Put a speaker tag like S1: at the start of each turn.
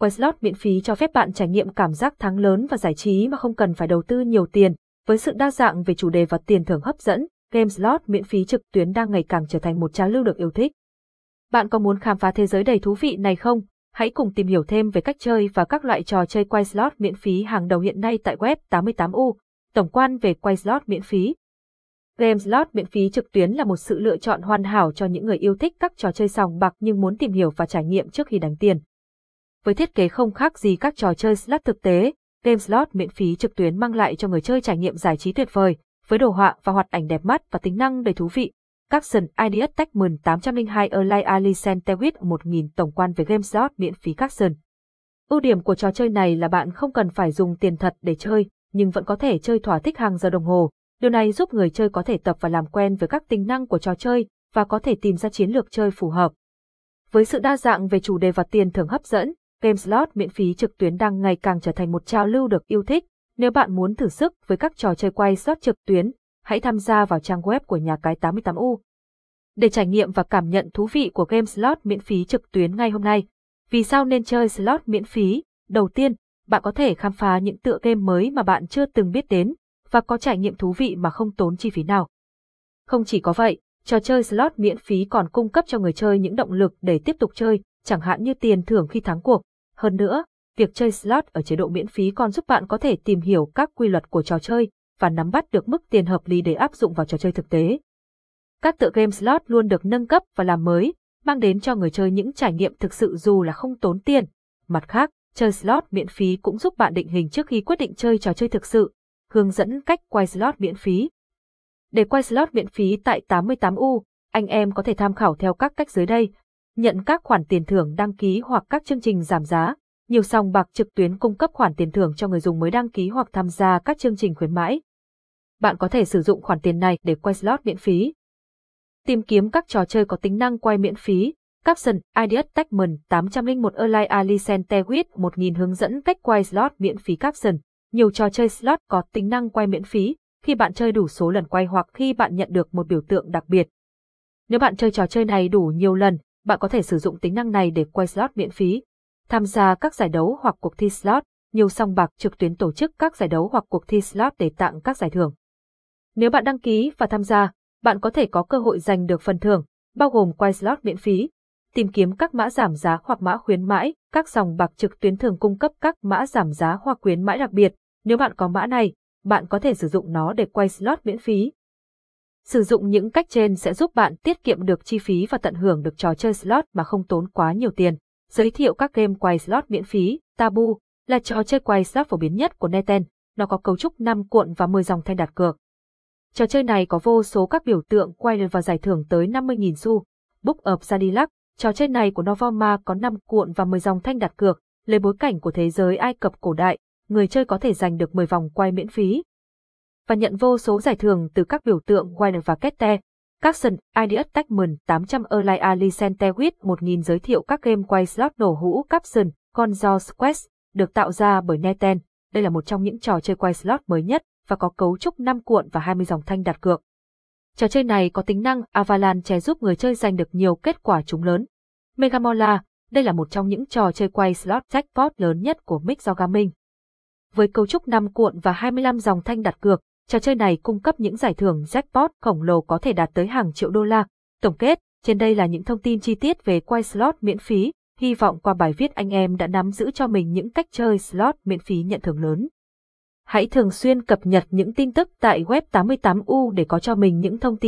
S1: Quay slot miễn phí cho phép bạn trải nghiệm cảm giác thắng lớn và giải trí mà không cần phải đầu tư nhiều tiền. Với sự đa dạng về chủ đề và tiền thưởng hấp dẫn, game slot miễn phí trực tuyến đang ngày càng trở thành một trào lưu được yêu thích. Bạn có muốn khám phá thế giới đầy thú vị này không? Hãy cùng tìm hiểu thêm về cách chơi và các loại trò chơi quay slot miễn phí hàng đầu hiện nay tại web 88U. Tổng quan về quay slot miễn phí. Game slot miễn phí trực tuyến là một sự lựa chọn hoàn hảo cho những người yêu thích các trò chơi sòng bạc nhưng muốn tìm hiểu và trải nghiệm trước khi đánh tiền. Với thiết kế không khác gì các trò chơi slot thực tế, game slot miễn phí trực tuyến mang lại cho người chơi trải nghiệm giải trí tuyệt vời, với đồ họa và hoạt ảnh đẹp mắt và tính năng đầy thú vị. Capson ID Techman 802 Erlai Alicent Tewit 1000 tổng quan về game slot miễn phí Capson. Ưu điểm của trò chơi này là bạn không cần phải dùng tiền thật để chơi, nhưng vẫn có thể chơi thỏa thích hàng giờ đồng hồ. Điều này giúp người chơi có thể tập và làm quen với các tính năng của trò chơi và có thể tìm ra chiến lược chơi phù hợp. Với sự đa dạng về chủ đề và tiền thưởng hấp dẫn, game slot miễn phí trực tuyến đang ngày càng trở thành một trào lưu được yêu thích. Nếu bạn muốn thử sức với các trò chơi quay slot trực tuyến, hãy tham gia vào trang web của nhà cái 88U. Để trải nghiệm và cảm nhận thú vị của game slot miễn phí trực tuyến ngay hôm nay, vì sao nên chơi slot miễn phí? Đầu tiên, bạn có thể khám phá những tựa game mới mà bạn chưa từng biết đến, và có trải nghiệm thú vị mà không tốn chi phí nào. Không chỉ có vậy, trò chơi slot miễn phí còn cung cấp cho người chơi những động lực để tiếp tục chơi, chẳng hạn như tiền thưởng khi thắng cuộc. Hơn nữa, việc chơi slot ở chế độ miễn phí còn giúp bạn có thể tìm hiểu các quy luật của trò chơi và nắm bắt được mức tiền hợp lý để áp dụng vào trò chơi thực tế. Các tựa game slot luôn được nâng cấp và làm mới, mang đến cho người chơi những trải nghiệm thực sự dù là không tốn tiền. Mặt khác, chơi slot miễn phí cũng giúp bạn định hình trước khi quyết định chơi trò chơi thực sự, hướng dẫn cách quay slot miễn phí. Để quay slot miễn phí tại 88U, anh em có thể tham khảo theo các cách dưới đây. Nhận các khoản tiền thưởng đăng ký hoặc các chương trình giảm giá. Nhiều sòng bạc trực tuyến cung cấp khoản tiền thưởng cho người dùng mới đăng ký hoặc tham gia các chương trình khuyến mãi. Bạn có thể sử dụng khoản tiền này để quay slot miễn phí. Tìm kiếm các trò chơi có tính năng quay miễn phí. Capson Ideas Techman 801 Erlai Alicente with 1000 hướng dẫn cách quay slot miễn phí Capson. Nhiều trò chơi slot có tính năng quay miễn phí khi bạn chơi đủ số lần quay hoặc khi bạn nhận được một biểu tượng đặc biệt. Nếu bạn chơi trò chơi này đủ nhiều lần, bạn có thể sử dụng tính năng này để quay slot miễn phí. Tham gia các giải đấu hoặc cuộc thi slot, nhiều song bạc trực tuyến tổ chức các giải đấu hoặc cuộc thi slot để tặng các giải thưởng. Nếu bạn đăng ký và tham gia, bạn có thể có cơ hội giành được phần thưởng, bao gồm quay slot miễn phí, tìm kiếm các mã giảm giá hoặc mã khuyến mãi, các dòng bạc trực tuyến thường cung cấp các mã giảm giá hoặc khuyến mãi đặc biệt. Nếu bạn có mã này, bạn có thể sử dụng nó để quay slot miễn phí. Sử dụng những cách trên sẽ giúp bạn tiết kiệm được chi phí và tận hưởng được trò chơi slot mà không tốn quá nhiều tiền. Giới thiệu các game quay slot miễn phí, Tabu là trò chơi quay slot phổ biến nhất của Neten. Nó có cấu trúc 5 cuộn và 10 dòng thanh đặt cược. Trò chơi này có vô số các biểu tượng quay và giải thưởng tới 50.000 xu. Book of Zadilac, trò chơi này của Novoma có 5 cuộn và 10 dòng thanh đặt cược, lấy bối cảnh của thế giới Ai Cập cổ đại, người chơi có thể giành được 10 vòng quay miễn phí. Và nhận vô số giải thưởng từ các biểu tượng Wine và Kette. Capson, Ideas Techman 800 Erlai Alicente with 1000 giới thiệu các game quay slot nổ hũ Capson, Consoles Quest, được tạo ra bởi Neten. Đây là một trong những trò chơi quay slot mới nhất và có cấu trúc 5 cuộn và 20 dòng thanh đặt cược. Trò chơi này có tính năng Avalanche giúp người chơi giành được nhiều kết quả trúng lớn. Megamola, đây là một trong những trò chơi quay slot jackpot lớn nhất của Mix Gaming. Với cấu trúc 5 cuộn và 25 dòng thanh đặt cược, trò chơi này cung cấp những giải thưởng jackpot khổng lồ có thể đạt tới hàng triệu đô la. Tổng kết, trên đây là những thông tin chi tiết về quay slot miễn phí. Hy vọng qua bài viết anh em đã nắm giữ cho mình những cách chơi slot miễn phí nhận thưởng lớn. Hãy thường xuyên cập nhật những tin tức tại web 88U để có cho mình những thông tin